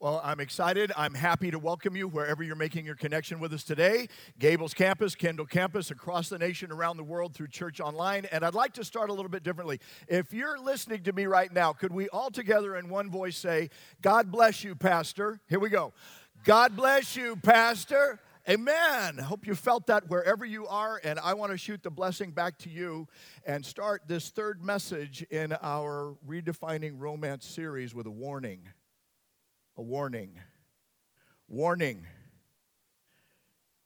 Well, I'm excited. I'm happy to welcome you wherever you're making your connection with us today. Gables Campus, Kendall Campus, across the nation, around the world through Church Online. And I'd like to start a little bit differently. If you're listening to me right now, could we all together in one voice say, God bless you, Pastor? Here we go. God bless you, Pastor. Amen. I Hope you felt that wherever you are. And I want to shoot the blessing back to you and start this third message in our Redefining Romance series with a warning a warning. Warning.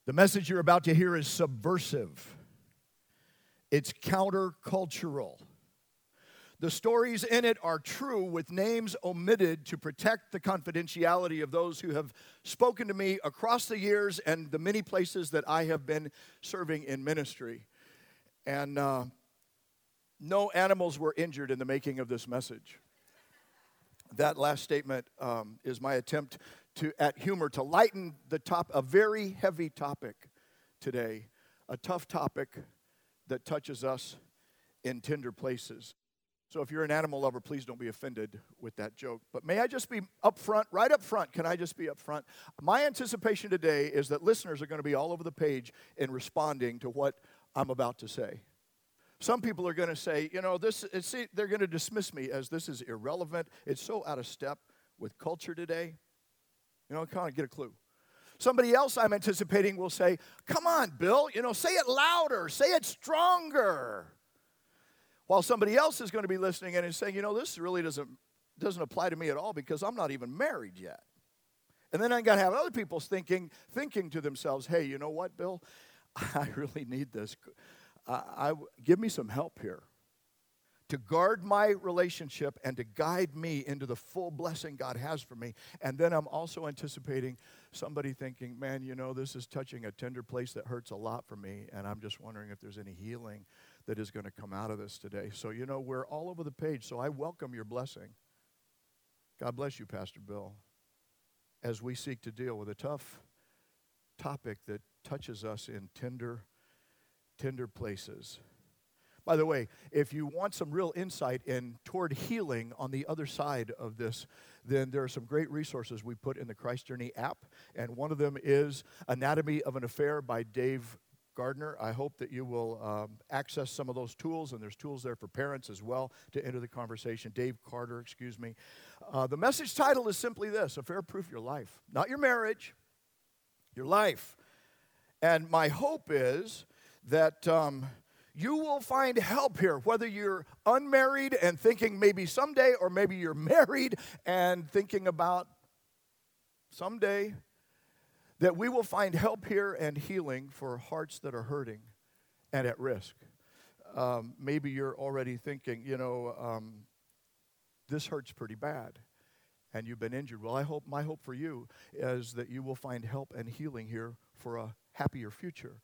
The message you're about to hear is subversive, it's countercultural. The stories in it are true with names omitted to protect the confidentiality of those who have spoken to me across the years and the many places that I have been serving in ministry. And uh, no animals were injured in the making of this message that last statement um, is my attempt to, at humor, to lighten the top, a very heavy topic today, a tough topic that touches us in tender places. So if you're an animal lover, please don't be offended with that joke. But may I just be up front, right up front? Can I just be up front? My anticipation today is that listeners are going to be all over the page in responding to what I'm about to say. Some people are going to say, you know, this, uh, see, they're going to dismiss me as this is irrelevant. It's so out of step with culture today. You know, kind of get a clue. Somebody else I'm anticipating will say, come on, Bill, you know, say it louder, say it stronger. While somebody else is going to be listening and saying, you know, this really doesn't, doesn't apply to me at all because I'm not even married yet. And then I got to have other people thinking, thinking to themselves, hey, you know what, Bill? I really need this. I, I, give me some help here to guard my relationship and to guide me into the full blessing God has for me. And then I'm also anticipating somebody thinking, man, you know, this is touching a tender place that hurts a lot for me, and I'm just wondering if there's any healing that is going to come out of this today. So, you know, we're all over the page, so I welcome your blessing. God bless you, Pastor Bill, as we seek to deal with a tough topic that touches us in tender tender places. By the way, if you want some real insight in toward healing on the other side of this, then there are some great resources we put in the Christ Journey app, and one of them is Anatomy of an Affair by Dave Gardner. I hope that you will um, access some of those tools, and there's tools there for parents as well to enter the conversation. Dave Carder, excuse me. Uh, the message title is simply this Affair Proof Your Life, not your marriage, your life. And my hope is that um, you will find help here, whether you're unmarried and thinking maybe someday, or maybe you're married and thinking about someday, that we will find help here and healing for hearts that are hurting and at risk. Um, maybe you're already thinking, you know, um, this hurts pretty bad and you've been injured. Well, I hope my hope for you is that you will find help and healing here for a happier future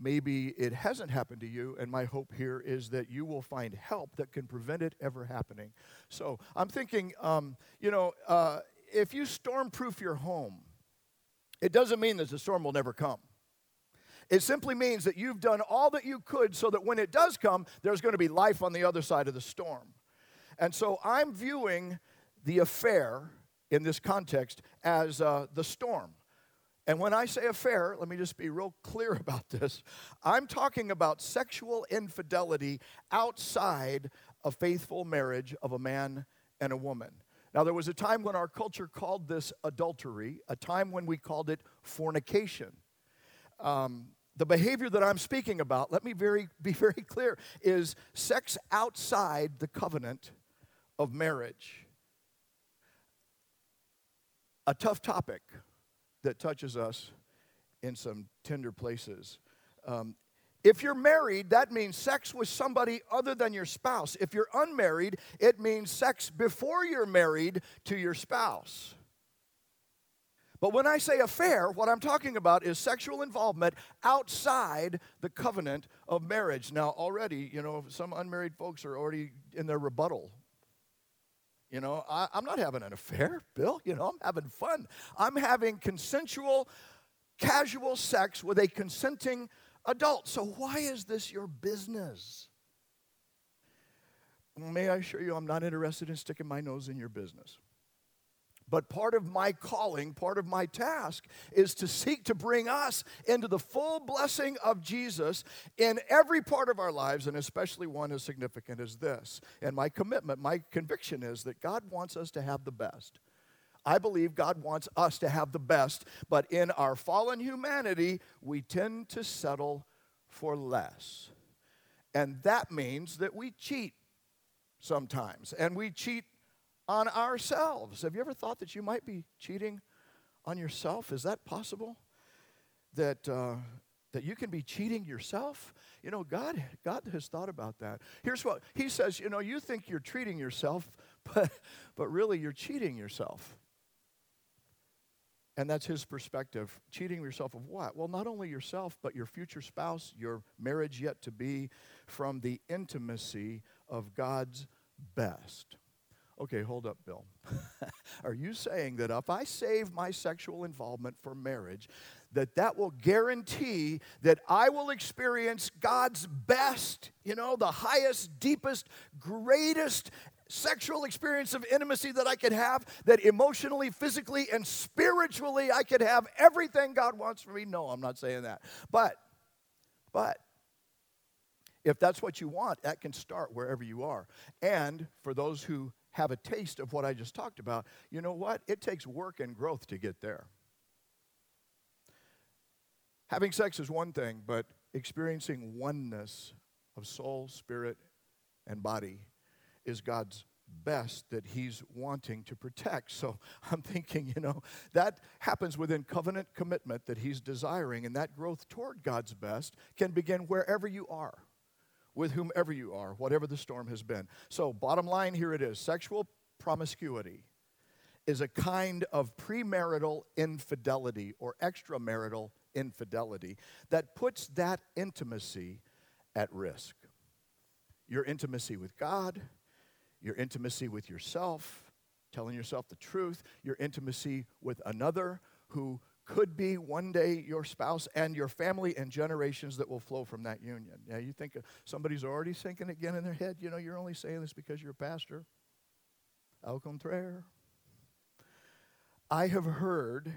maybe it hasn't happened to you, and my hope here is that you will find help that can prevent it ever happening. So I'm thinking, um, you know, uh, if you stormproof your home, it doesn't mean that the storm will never come. It simply means that you've done all that you could so that when it does come, there's going to be life on the other side of the storm. And so I'm viewing the affair in this context as uh, the storm. And when I say affair, let me just be real clear about this. I'm talking about sexual infidelity outside a faithful marriage of a man and a woman. Now, there was a time when our culture called this adultery, a time when we called it fornication. Um, the behavior that I'm speaking about, let me very, be very clear, is sex outside the covenant of marriage. A tough topic that touches us in some tender places. Um, if you're married, that means sex with somebody other than your spouse. If you're unmarried, it means sex before you're married to your spouse. But when I say affair, what I'm talking about is sexual involvement outside the covenant of marriage. Now, already, you know, some unmarried folks are already in their rebuttal you know, I, am not having an affair, Bill. You know, I'm having fun. I'm having consensual, casual sex with a consenting adult. So, why is this your business? May I assure you, I'm not interested in sticking my nose in your business. But part of my calling, part of my task, is to seek to bring us into the full blessing of Jesus in every part of our lives, and especially one as significant as this. And my commitment, my conviction is that God wants us to have the best. I believe God wants us to have the best, but in our fallen humanity, we tend to settle for less. And that means that we cheat sometimes, and we cheat on ourselves. Have you ever thought that you might be cheating on yourself? Is that possible? That, uh, that you can be cheating yourself? You know, God, God has thought about that. Here's what He says you know, you think you're treating yourself, but, but really you're cheating yourself. And that's his perspective. Cheating yourself of what? Well, not only yourself, but your future spouse, your marriage yet to be, from the intimacy of God's best. Okay, hold up, Bill. Are you saying that if I save my sexual involvement for marriage, that that will guarantee that I will experience God's best, you know, the highest, deepest, greatest sexual experience of intimacy that I could have, that emotionally, physically, and spiritually I could have everything God wants for me? No, I'm not saying that. But, but, if that's what you want, that can start wherever you are. And for those who have a taste of what I just talked about, you know what? It takes work and growth to get there. Having sex is one thing, but experiencing oneness of soul, spirit, and body is God's best that he's wanting to protect. So I'm thinking, you know, that happens within covenant commitment that he's desiring, and that growth toward God's best can begin wherever you are, with whomever you are, whatever the storm has been. So, bottom line here it is sexual promiscuity is a kind of premarital infidelity or extramarital infidelity that puts that intimacy at risk. Your intimacy with God, your intimacy with yourself, telling yourself the truth, your intimacy with another who could be one day your spouse and your family and generations that will flow from that union. Yeah, you think somebody's already thinking again in their head, you know, you're only saying this because you're a pastor. Au contraire. I have heard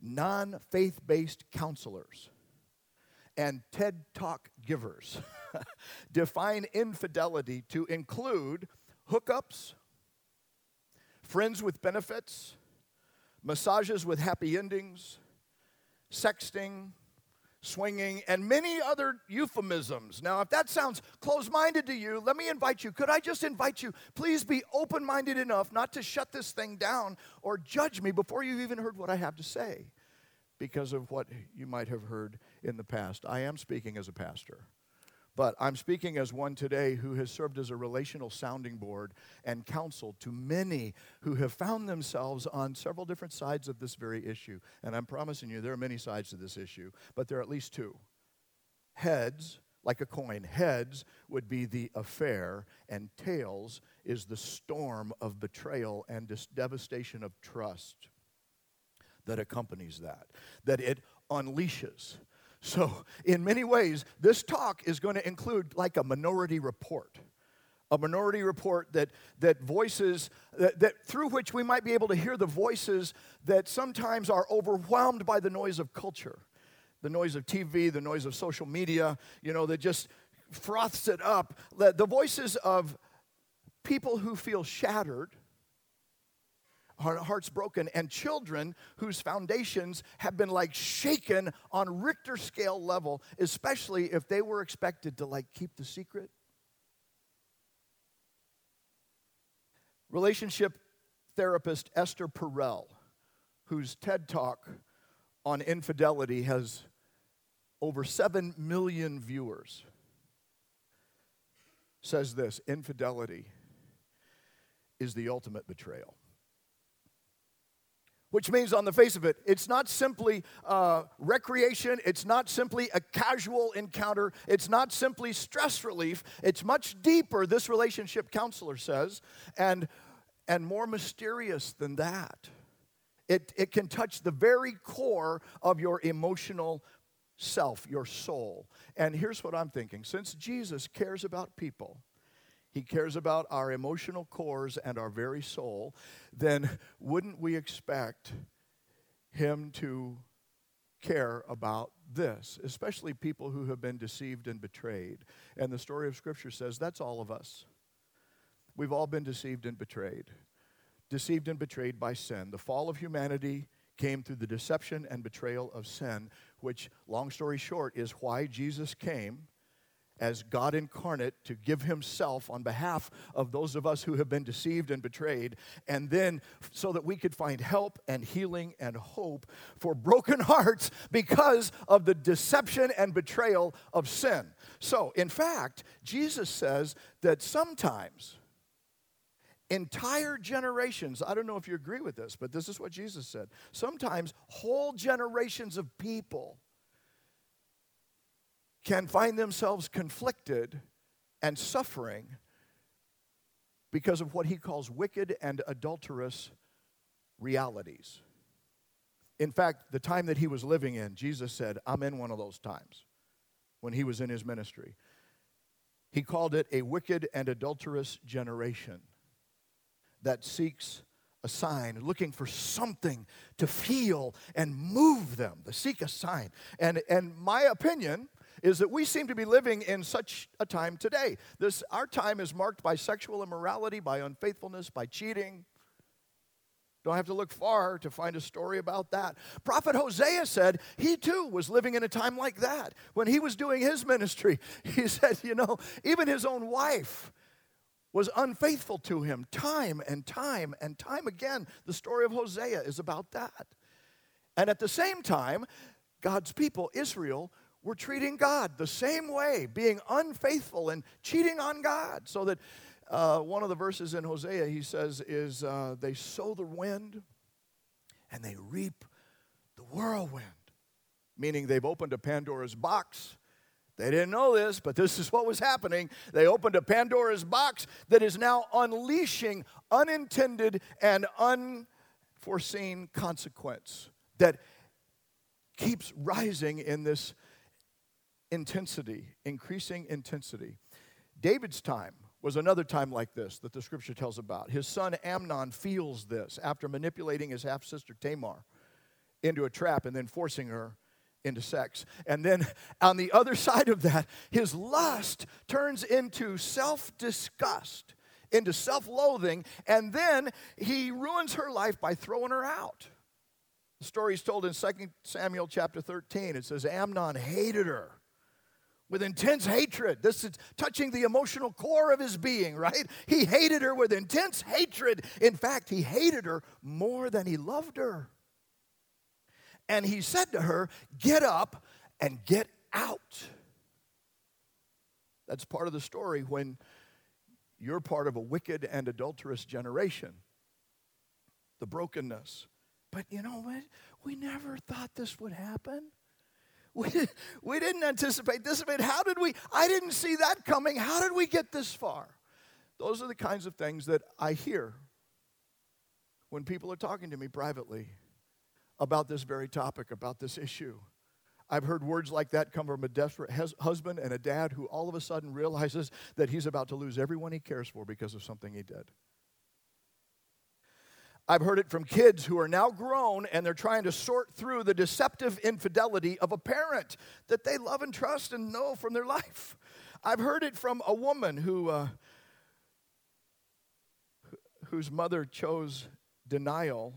non faith based counselors and TED Talk givers define infidelity to include hookups, friends with benefits, massages with happy endings, sexting, swinging, and many other euphemisms. Now, if that sounds close minded to you, let me invite you. Could I just invite you? Please be open minded enough not to shut this thing down or judge me before you've even heard what I have to say because of what you might have heard in the past. I am speaking as a pastor. But I'm speaking as one today who has served as a relational sounding board and counsel to many who have found themselves on several different sides of this very issue. And I'm promising you, there are many sides to this issue, but there are at least two. Heads, like a coin, heads would be the affair, and tails is the storm of betrayal and devastation of trust that accompanies that, that it unleashes. So, in many ways, this talk is going to include like a minority report. A minority report that, that voices, that, that through which we might be able to hear the voices that sometimes are overwhelmed by the noise of culture, the noise of TV, the noise of social media, you know, that just froths it up. The voices of people who feel shattered hearts broken, and children whose foundations have been like shaken on Richter scale level, especially if they were expected to like keep the secret. Relationship therapist Esther Perel, whose TED talk on infidelity has over 7 million viewers, says this infidelity is the ultimate betrayal which means on the face of it, it's not simply uh, recreation, it's not simply a casual encounter, it's not simply stress relief, it's much deeper, this relationship counselor says, and, and more mysterious than that. It, it can touch the very core of your emotional self, your soul. And here's what I'm thinking since Jesus cares about people, He cares about our emotional cores and our very soul, then wouldn't we expect Him to care about this, especially people who have been deceived and betrayed? And the story of Scripture says that's all of us. We've all been deceived and betrayed. Deceived and betrayed by sin. The fall of humanity came through the deception and betrayal of sin, which, long story short, is why Jesus came as God incarnate to give himself on behalf of those of us who have been deceived and betrayed, and then so that we could find help and healing and hope for broken hearts because of the deception and betrayal of sin. So, in fact, Jesus says that sometimes entire generations, I don't know if you agree with this, but this is what Jesus said. Sometimes whole generations of people can find themselves conflicted and suffering because of what he calls wicked and adulterous realities. In fact, the time that he was living in, Jesus said, I'm in one of those times when he was in his ministry. He called it a wicked and adulterous generation that seeks a sign, looking for something to feel and move them, to seek a sign. And, and my opinion is that we seem to be living in such a time today. This, our time is marked by sexual immorality, by unfaithfulness, by cheating. Don't have to look far to find a story about that. Prophet Hosea said he too was living in a time like that. When he was doing his ministry, he said, you know, even his own wife was unfaithful to him time and time and time again. The story of Hosea is about that. And at the same time, God's people, Israel, were treating God the same way, being unfaithful and cheating on God. So that uh, one of the verses in Hosea, he says, is uh, they sow the wind and they reap the whirlwind, meaning they've opened a Pandora's box they didn't know this, but this is what was happening. They opened a Pandora's box that is now unleashing unintended and unforeseen consequence that keeps rising in this intensity, increasing intensity. David's time was another time like this that the scripture tells about. His son Amnon feels this after manipulating his half sister Tamar into a trap and then forcing her into sex. And then on the other side of that, his lust turns into self disgust, into self loathing, and then he ruins her life by throwing her out. The story is told in 2 Samuel chapter 13. It says Amnon hated her with intense hatred. This is touching the emotional core of his being, right? He hated her with intense hatred. In fact, he hated her more than he loved her. And he said to her, Get up and get out. That's part of the story when you're part of a wicked and adulterous generation. The brokenness. But you know what? We never thought this would happen. We, we didn't anticipate this. Mean, how did we? I didn't see that coming. How did we get this far? Those are the kinds of things that I hear when people are talking to me privately about this very topic, about this issue. I've heard words like that come from a desperate husband and a dad who all of a sudden realizes that he's about to lose everyone he cares for because of something he did. I've heard it from kids who are now grown and they're trying to sort through the deceptive infidelity of a parent that they love and trust and know from their life. I've heard it from a woman who, uh, whose mother chose denial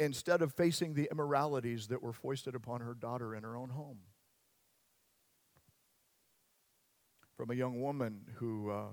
instead of facing the immoralities that were foisted upon her daughter in her own home. From a young woman who, uh,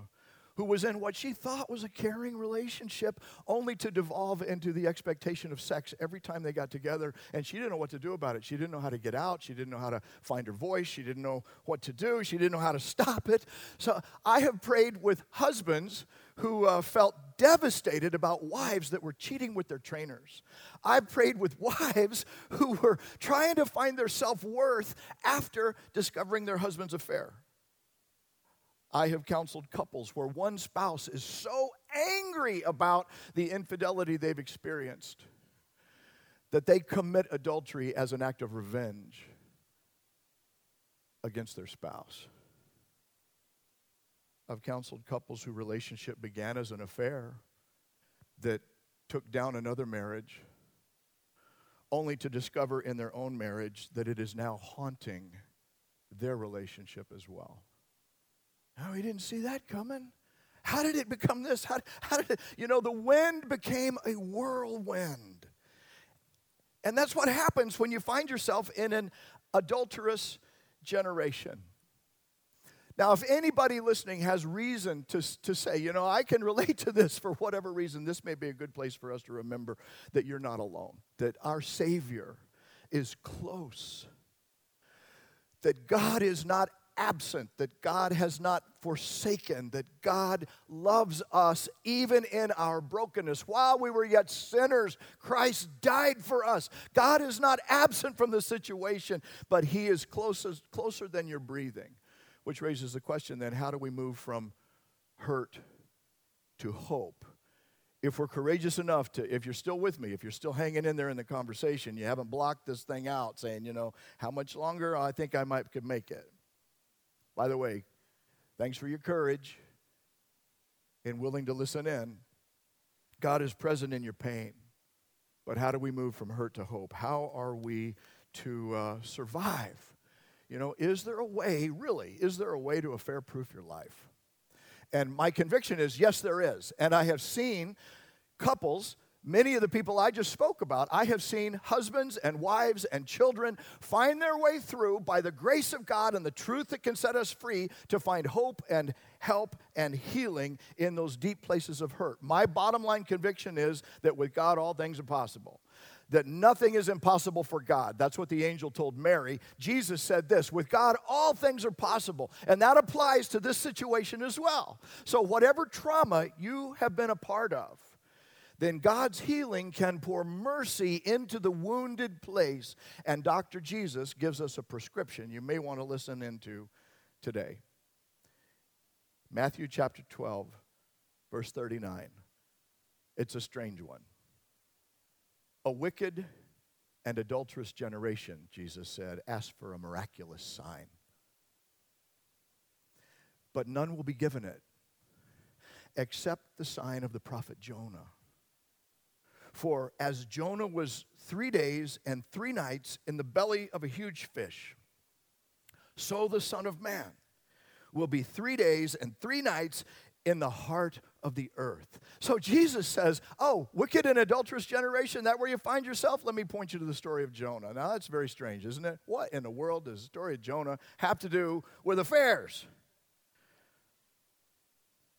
who was in what she thought was a caring relationship, only to devolve into the expectation of sex every time they got together. And she didn't know what to do about it. She didn't know how to get out. She didn't know how to find her voice. She didn't know what to do. She didn't know how to stop it. So I have prayed with husbands who uh, felt devastated about wives that were cheating with their trainers. I've prayed with wives who were trying to find their self worth after discovering their husband's affair. I have counseled couples where one spouse is so angry about the infidelity they've experienced that they commit adultery as an act of revenge against their spouse. I've counseled couples whose relationship began as an affair that took down another marriage, only to discover in their own marriage that it is now haunting their relationship as well. Oh, now, we didn't see that coming. How did it become this? How, how did it, you know, the wind became a whirlwind. And that's what happens when you find yourself in an adulterous generation. Now, if anybody listening has reason to, to say, you know, I can relate to this for whatever reason, this may be a good place for us to remember that you're not alone, that our Savior is close, that God is not absent, that God has not forsaken, that God loves us even in our brokenness. While we were yet sinners, Christ died for us. God is not absent from the situation, but He is closest, closer than you're breathing. Which raises the question then how do we move from hurt to hope? If we're courageous enough to, if you're still with me, if you're still hanging in there in the conversation, you haven't blocked this thing out saying, you know, how much longer? I think I might could make it. By the way, thanks for your courage and willing to listen in. God is present in your pain. But how do we move from hurt to hope? How are we to uh, survive? You know, is there a way, really, is there a way to affair proof your life? And my conviction is yes, there is. And I have seen couples Many of the people I just spoke about, I have seen husbands and wives and children find their way through by the grace of God and the truth that can set us free to find hope and help and healing in those deep places of hurt. My bottom line conviction is that with God, all things are possible. That nothing is impossible for God. That's what the angel told Mary. Jesus said this with God, all things are possible. And that applies to this situation as well. So, whatever trauma you have been a part of, then God's healing can pour mercy into the wounded place. And Dr. Jesus gives us a prescription you may want to listen into today. Matthew chapter 12, verse 39. It's a strange one. A wicked and adulterous generation, Jesus said, ask for a miraculous sign. But none will be given it except the sign of the prophet Jonah. For as Jonah was three days and three nights in the belly of a huge fish, so the Son of Man will be three days and three nights in the heart of the earth. So Jesus says, Oh, wicked and adulterous generation, that where you find yourself? Let me point you to the story of Jonah. Now that's very strange, isn't it? What in the world does the story of Jonah have to do with affairs?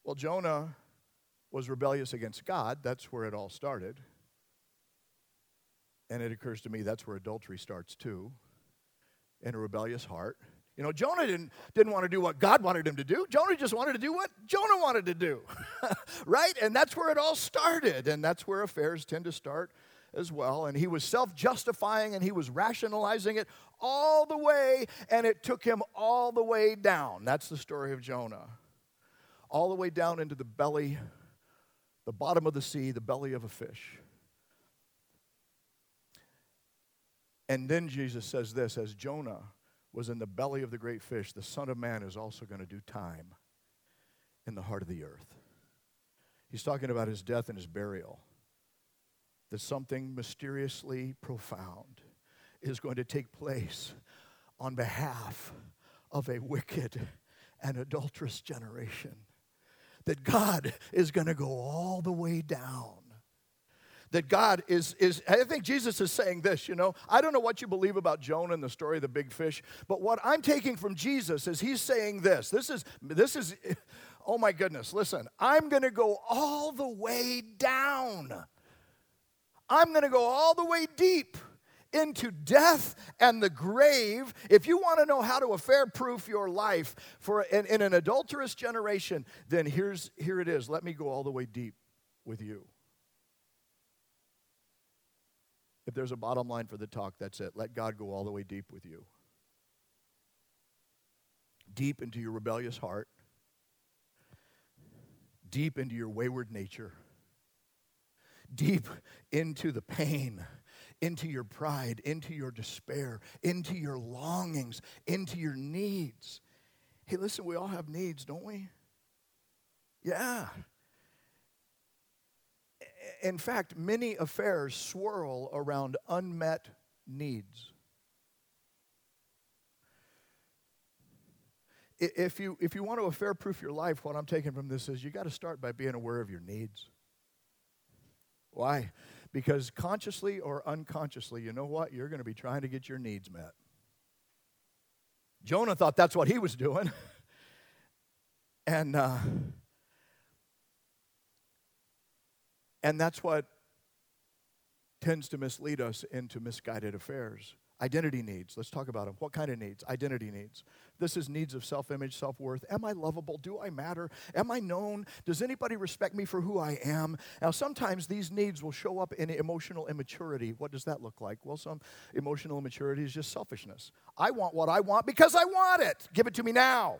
Well, Jonah was rebellious against God. That's where it all started. And it occurs to me that's where adultery starts too, in a rebellious heart. You know, Jonah didn't, didn't want to do what God wanted him to do. Jonah just wanted to do what Jonah wanted to do, right? And that's where it all started. And that's where affairs tend to start as well. And he was self justifying and he was rationalizing it all the way, and it took him all the way down. That's the story of Jonah. All the way down into the belly, the bottom of the sea, the belly of a fish. And then Jesus says this as Jonah was in the belly of the great fish, the Son of Man is also going to do time in the heart of the earth. He's talking about his death and his burial. That something mysteriously profound is going to take place on behalf of a wicked and adulterous generation. That God is going to go all the way down that God is, is, I think Jesus is saying this, you know. I don't know what you believe about Jonah and the story of the big fish, but what I'm taking from Jesus is he's saying this. This is, this is, oh my goodness, listen, I'm going to go all the way down. I'm going to go all the way deep into death and the grave. If you want to know how to affair proof your life for in, in an adulterous generation, then here's here it is. Let me go all the way deep with you. If there's a bottom line for the talk, that's it. Let God go all the way deep with you. Deep into your rebellious heart, deep into your wayward nature, deep into the pain, into your pride, into your despair, into your longings, into your needs. Hey, listen, we all have needs, don't we? Yeah. In fact, many affairs swirl around unmet needs. If you, if you want to affair proof your life, what I'm taking from this is you got to start by being aware of your needs. Why? Because consciously or unconsciously, you know what? You're going to be trying to get your needs met. Jonah thought that's what he was doing. and, uh, and that's what tends to mislead us into misguided affairs. Identity needs. Let's talk about them. What kind of needs? Identity needs. This is needs of self image, self worth. Am I lovable? Do I matter? Am I known? Does anybody respect me for who I am? Now, sometimes these needs will show up in emotional immaturity. What does that look like? Well, some emotional immaturity is just selfishness. I want what I want because I want it. Give it to me now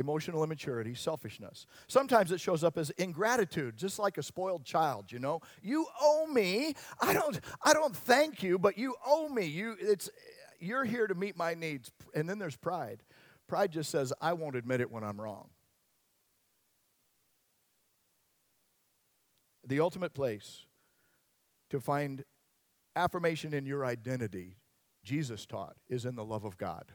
emotional immaturity, selfishness. Sometimes it shows up as ingratitude, just like a spoiled child, you know. You owe me. I don't I don't thank you, but you owe me. You it's you're here to meet my needs. And then there's pride. Pride just says I won't admit it when I'm wrong. The ultimate place to find affirmation in your identity, Jesus taught, is in the love of God.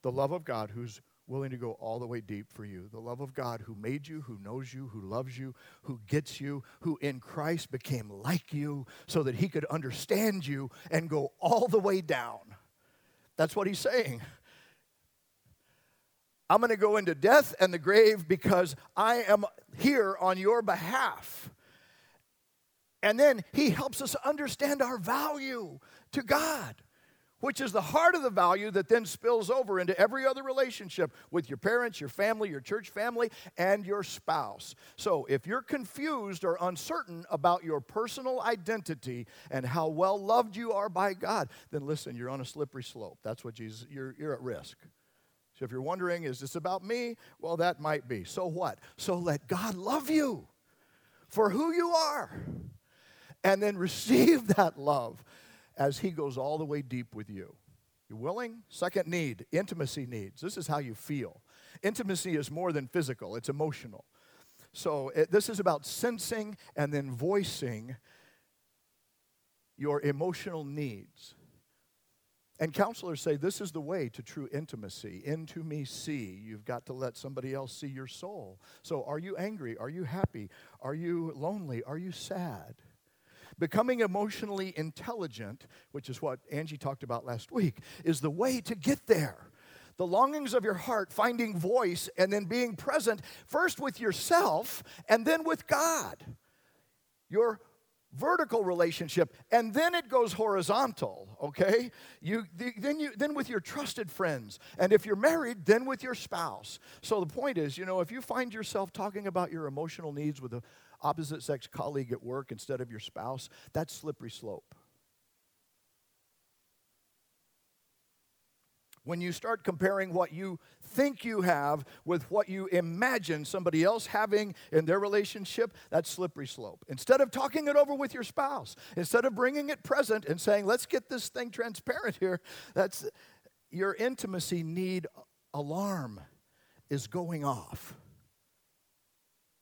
The love of God who's willing to go all the way deep for you. The love of God who made you, who knows you, who loves you, who gets you, who in Christ became like you so that he could understand you and go all the way down. That's what he's saying. I'm going to go into death and the grave because I am here on your behalf. And then he helps us understand our value to God which is the heart of the value that then spills over into every other relationship with your parents, your family, your church family, and your spouse. So if you're confused or uncertain about your personal identity and how well loved you are by God, then listen, you're on a slippery slope. That's what Jesus, you're, you're at risk. So if you're wondering, is this about me? Well, that might be. So what? So let God love you for who you are and then receive that love as He goes all the way deep with you. You willing? Second need, intimacy needs. This is how you feel. Intimacy is more than physical, it's emotional. So it, this is about sensing and then voicing your emotional needs. And counselors say this is the way to true intimacy. Into me see. You've got to let somebody else see your soul. So are you angry? Are you happy? Are you lonely? Are you sad? Becoming emotionally intelligent, which is what Angie talked about last week, is the way to get there. The longings of your heart finding voice and then being present first with yourself and then with God. Your vertical relationship and then it goes horizontal okay you then you then with your trusted friends and if you're married then with your spouse so the point is you know if you find yourself talking about your emotional needs with a opposite sex colleague at work instead of your spouse, that's slippery slope. When you start comparing what you think you have with what you imagine somebody else having in their relationship, that's slippery slope. Instead of talking it over with your spouse, instead of bringing it present and saying, let's get this thing transparent here, that's your intimacy need alarm is going off.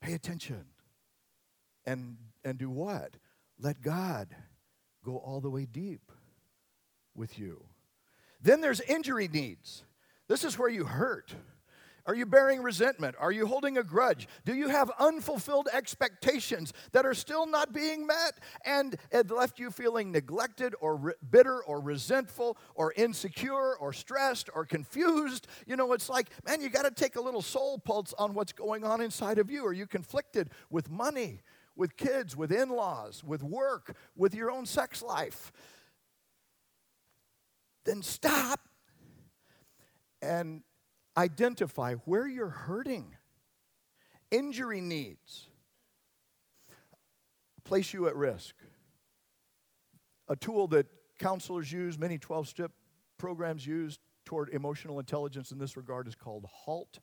Pay attention and, and do what? Let God go all the way deep with you. Then there's injury needs. This is where you hurt. Are you bearing resentment? Are you holding a grudge? Do you have unfulfilled expectations that are still not being met and it left you feeling neglected or re- bitter or resentful or insecure or stressed or confused? You know, it's like, man, you got to take a little soul pulse on what's going on inside of you. Are you conflicted with money? With kids, with in laws, with work, with your own sex life, then stop and identify where you're hurting. Injury needs place you at risk. A tool that counselors use, many 12 step programs use toward emotional intelligence in this regard is called HALT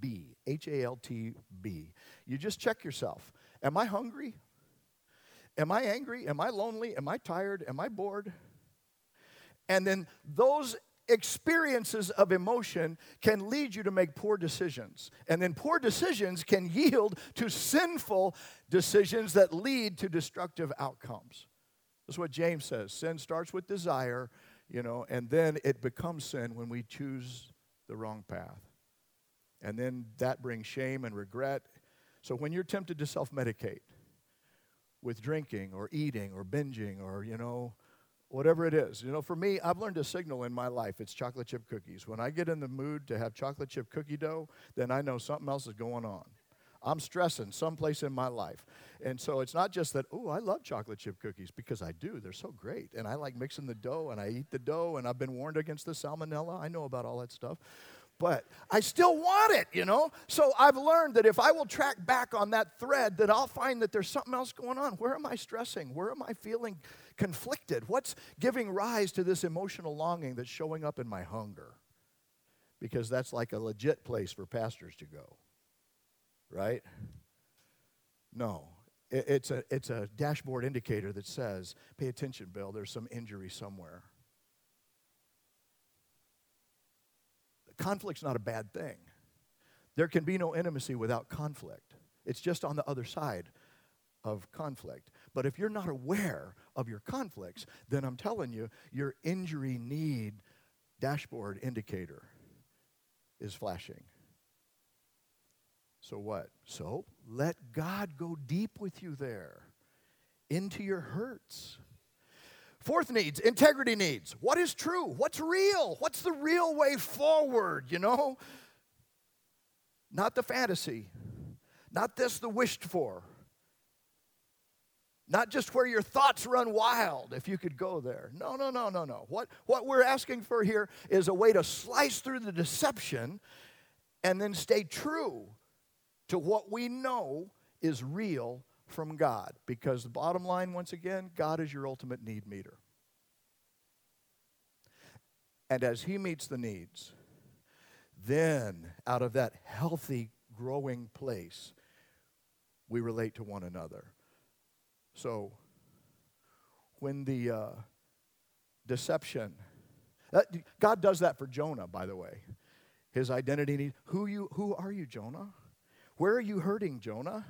B, H A L T B. You just check yourself. Am I hungry? Am I angry? Am I lonely? Am I tired? Am I bored? And then those experiences of emotion can lead you to make poor decisions. And then poor decisions can yield to sinful decisions that lead to destructive outcomes. That's what James says. Sin starts with desire, you know, and then it becomes sin when we choose the wrong path. And then that brings shame and regret. So when you're tempted to self medicate with drinking or eating or binging or, you know, whatever it is. You know, for me, I've learned a signal in my life. It's chocolate chip cookies. When I get in the mood to have chocolate chip cookie dough, then I know something else is going on. I'm stressing someplace in my life. And so it's not just that, oh, I love chocolate chip cookies because I do. They're so great. And I like mixing the dough and I eat the dough and I've been warned against the salmonella. I know about all that stuff but I still want it, you know? So I've learned that if I will track back on that thread, that I'll find that there's something else going on. Where am I stressing? Where am I feeling conflicted? What's giving rise to this emotional longing that's showing up in my hunger? Because that's like a legit place for pastors to go, right? No. It's a, it's a dashboard indicator that says, pay attention, Bill, there's some injury somewhere. Conflict's not a bad thing. There can be no intimacy without conflict. It's just on the other side of conflict. But if you're not aware of your conflicts, then I'm telling you, your injury need dashboard indicator is flashing. So what? So let God go deep with you there into your hurts. Fourth needs, integrity needs. What is true? What's real? What's the real way forward, you know? Not the fantasy, not this the wished for, not just where your thoughts run wild, if you could go there. No, no, no, no, no. What, what we're asking for here is a way to slice through the deception and then stay true to what we know is real from God. Because the bottom line, once again, God is your ultimate need meter. And as He meets the needs, then out of that healthy, growing place, we relate to one another. So, when the uh, deception, that, God does that for Jonah, by the way. His identity, who you, who are you, Jonah? Where are you hurting, Jonah?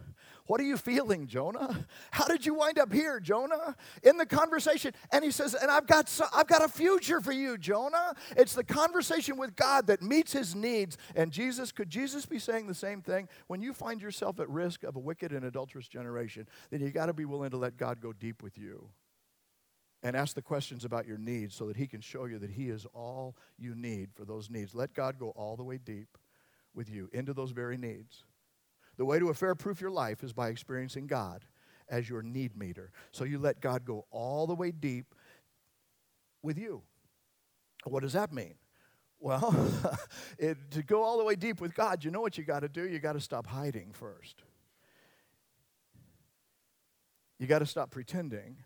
What are you feeling, Jonah? How did you wind up here, Jonah? In the conversation. And he says, And I've got, so, I've got a future for you, Jonah. It's the conversation with God that meets his needs. And Jesus, could Jesus be saying the same thing? When you find yourself at risk of a wicked and adulterous generation, then you got to be willing to let God go deep with you and ask the questions about your needs so that he can show you that he is all you need for those needs. Let God go all the way deep with you into those very needs. The way to affair proof your life is by experiencing God as your need meter. So you let God go all the way deep with you. What does that mean? Well, it, to go all the way deep with God, you know what you got to do? You got to stop hiding first. You got to stop pretending.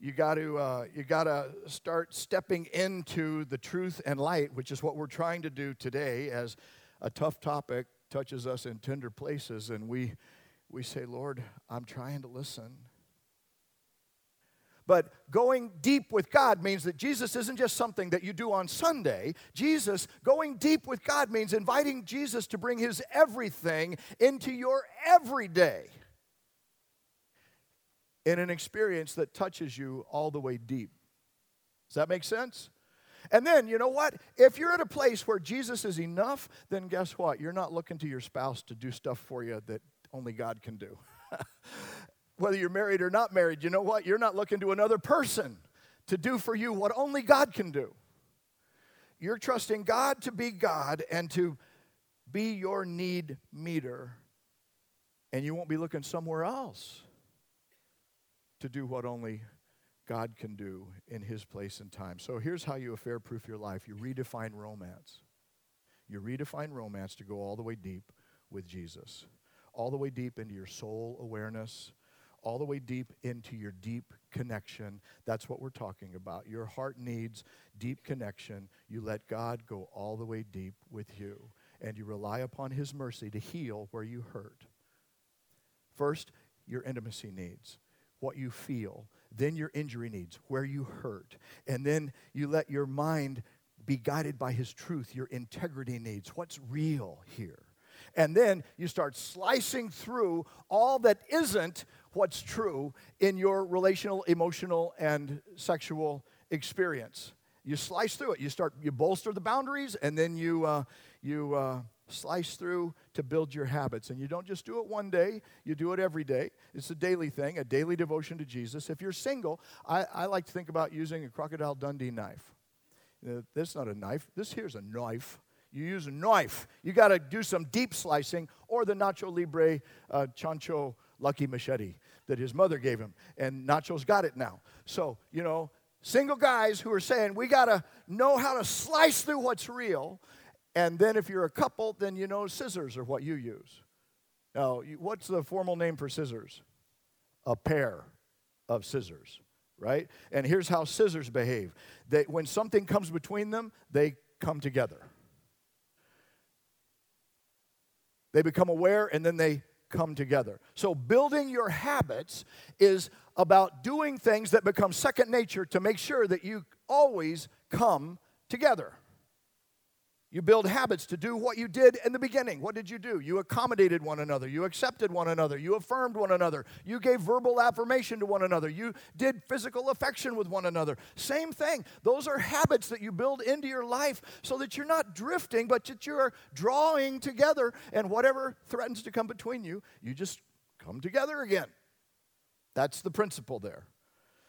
You got to uh, you got to start stepping into the truth and light, which is what we're trying to do today as a tough topic touches us in tender places and we, we say, Lord, I'm trying to listen. But going deep with God means that Jesus isn't just something that you do on Sunday. Jesus, going deep with God means inviting Jesus to bring his everything into your everyday in an experience that touches you all the way deep. Does that make sense? And then, you know what? If you're at a place where Jesus is enough, then guess what? You're not looking to your spouse to do stuff for you that only God can do. Whether you're married or not married, you know what? You're not looking to another person to do for you what only God can do. You're trusting God to be God and to be your need meter. And you won't be looking somewhere else to do what only God can do in His place and time. So here's how you affair proof your life you redefine romance. You redefine romance to go all the way deep with Jesus, all the way deep into your soul awareness, all the way deep into your deep connection. That's what we're talking about. Your heart needs deep connection. You let God go all the way deep with you, and you rely upon His mercy to heal where you hurt. First, your intimacy needs, what you feel then your injury needs, where you hurt. And then you let your mind be guided by His truth, your integrity needs, what's real here. And then you start slicing through all that isn't what's true in your relational, emotional, and sexual experience. You slice through it. You start, you bolster the boundaries, and then you, uh, you uh, slice through to build your habits. And you don't just do it one day, you do it every day. It's a daily thing, a daily devotion to Jesus. If you're single, I, I like to think about using a Crocodile Dundee knife. Is not a knife, this here's a knife. You use a knife. You got to do some deep slicing, or the Nacho Libre uh, Chancho Lucky Machete that his mother gave him. And Nacho's got it now. So, you know, single guys who are saying, we got to know how to slice through what's real. And then if you're a couple, then you know scissors are what you use. Now, what's the formal name for scissors? A pair of scissors, right? And here's how scissors behave. They, when something comes between them, they come together. They become aware and then they come together. So, building your habits is about doing things that become second nature to make sure that you always come together. You build habits to do what you did in the beginning. What did you do? You accommodated one another. You accepted one another. You affirmed one another. You gave verbal affirmation to one another. You did physical affection with one another. Same thing. Those are habits that you build into your life so that you're not drifting, but that you're drawing together. And whatever threatens to come between you, you just come together again. That's the principle there.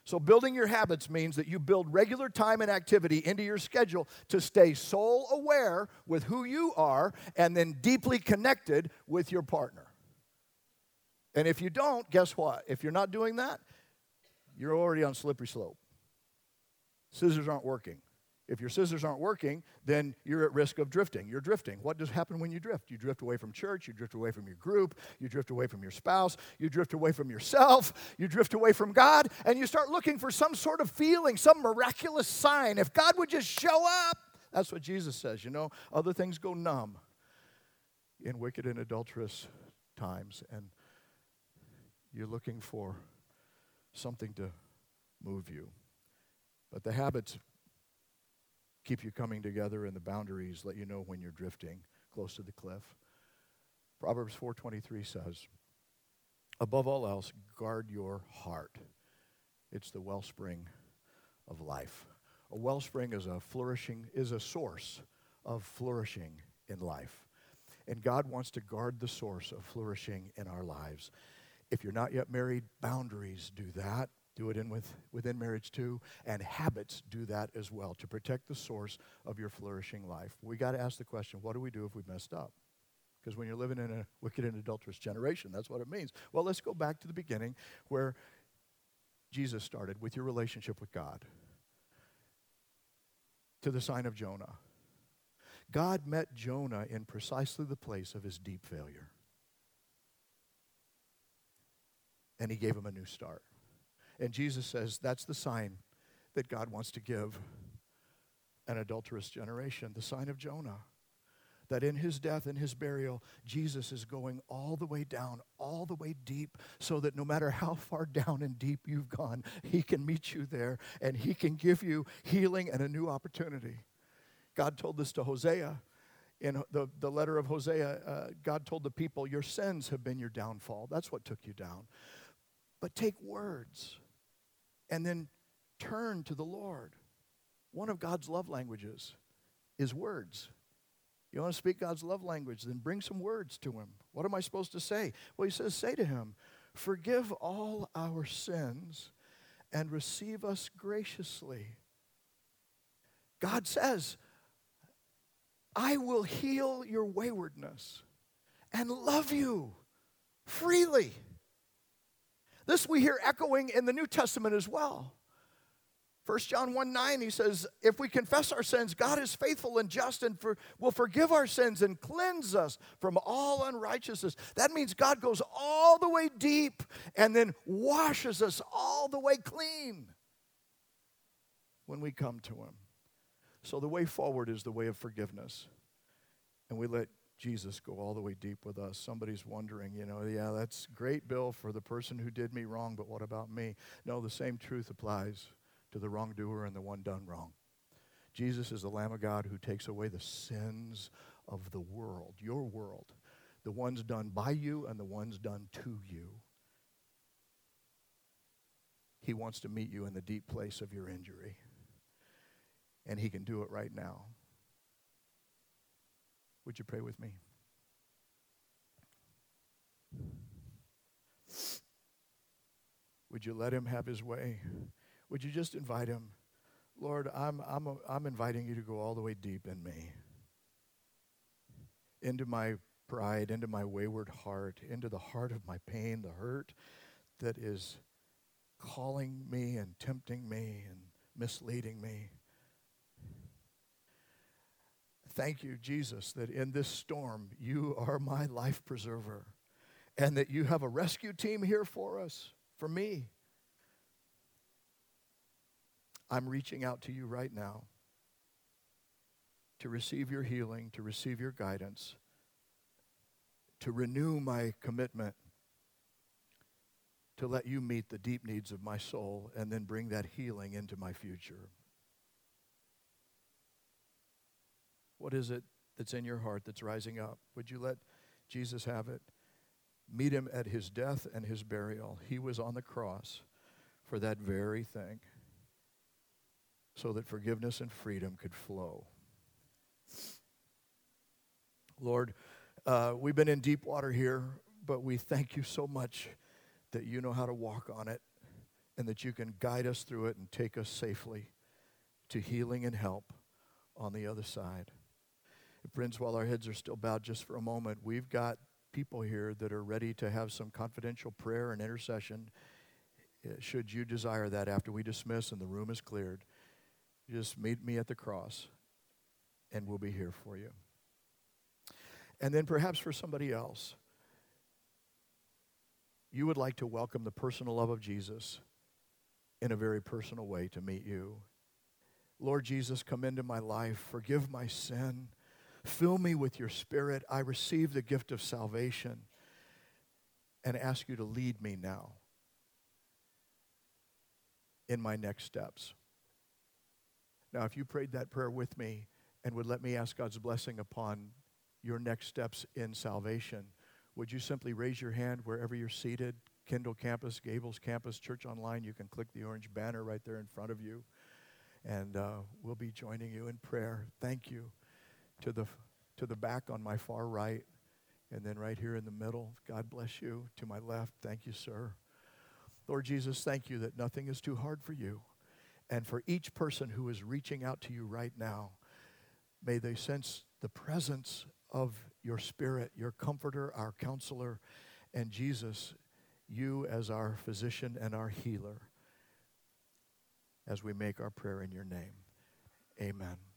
So, building your habits means that you build regular time and activity into your schedule to stay soul aware with who you are and then deeply connected with your partner. And if you don't, guess what? If you're not doing that, you're already on slippery slope. Scissors aren't working. If your scissors aren't working, then you're at risk of drifting. You're drifting. What does happen when you drift? You drift away from church, you drift away from your group, you drift away from your spouse, you drift away from yourself, you drift away from God, and you start looking for some sort of feeling, some miraculous sign. If God would just show up, that's what Jesus says, you know. Other things go numb in wicked and adulterous times, and you're looking for something to move you. But the habits keep you coming together and the boundaries let you know when you're drifting close to the cliff. Proverbs 4:23 says, "Above all else, guard your heart. It's the wellspring of life." A wellspring is a flourishing is a source of flourishing in life. And God wants to guard the source of flourishing in our lives. If you're not yet married, boundaries do that do it in with, within marriage too, and habits do that as well to protect the source of your flourishing life. We got to ask the question what do we do if we messed up? Because when you're living in a wicked and adulterous generation, that's what it means. Well, let's go back to the beginning where Jesus started with your relationship with God, to the sign of Jonah. God met Jonah in precisely the place of his deep failure. And he gave him a new start. And Jesus says that's the sign that God wants to give an adulterous generation, the sign of Jonah. That in his death and his burial, Jesus is going all the way down, all the way deep, so that no matter how far down and deep you've gone, he can meet you there and he can give you healing and a new opportunity. God told this to Hosea. In the, the letter of Hosea, uh, God told the people, Your sins have been your downfall. That's what took you down. But take words and then turn to the Lord. One of God's love languages is words. You want to speak God's love language, then bring some words to Him. What am I supposed to say? Well, He says, Say to Him, Forgive all our sins and receive us graciously. God says, I will heal your waywardness and love you freely. This we hear echoing in the New Testament as well. 1 John 1 9, he says, If we confess our sins, God is faithful and just and for, will forgive our sins and cleanse us from all unrighteousness. That means God goes all the way deep and then washes us all the way clean when we come to Him. So the way forward is the way of forgiveness. And we let Jesus go all the way deep with us. Somebody's wondering, you know, yeah, that's great, Bill, for the person who did me wrong, but what about me? No, the same truth applies to the wrongdoer and the one done wrong. Jesus is the Lamb of God who takes away the sins of the world, your world, the ones done by you and the ones done to you. He wants to meet you in the deep place of your injury. And He can do it right now. Would you pray with me? Would you let Him have His way? Would you just invite Him? Lord, I'm, I'm, a, I'm inviting you to go all the way deep in me, into my pride, into my wayward heart, into the heart of my pain, the hurt that is calling me and tempting me and misleading me. Thank you, Jesus, that in this storm you are my life preserver and that you have a rescue team here for us, for me. I'm reaching out to you right now to receive your healing, to receive your guidance, to renew my commitment to let you meet the deep needs of my soul and then bring that healing into my future. What is it that's in your heart that's rising up? Would you let Jesus have it? Meet him at his death and his burial. He was on the cross for that very thing so that forgiveness and freedom could flow. Lord, uh, we've been in deep water here, but we thank you so much that you know how to walk on it and that you can guide us through it and take us safely to healing and help on the other side. Friends, while our heads are still bowed just for a moment, we've got people here that are ready to have some confidential prayer and intercession. Uh, should you desire that after we dismiss and the room is cleared, just meet me at the cross and we'll be here for you. And then perhaps for somebody else, you would like to welcome the personal love of Jesus in a very personal way to meet you. Lord Jesus, come into my life, forgive my sin, fill me with your spirit. I receive the gift of salvation and ask you to lead me now in my next steps. Now, if you prayed that prayer with me and would let me ask God's blessing upon your next steps in salvation, would you simply raise your hand wherever you're seated? Kendall Campus, Gables Campus, Church Online. You can click the orange banner right there in front of you. And uh, we'll be joining you in prayer. Thank you. To the, to the back on my far right, and then right here in the middle. God bless you. To my left, thank you, sir. Lord Jesus, thank you that nothing is too hard for you. And for each person who is reaching out to you right now, may they sense the presence of your Spirit, your comforter, our counselor, and Jesus, you as our physician and our healer, as we make our prayer in your name. Amen.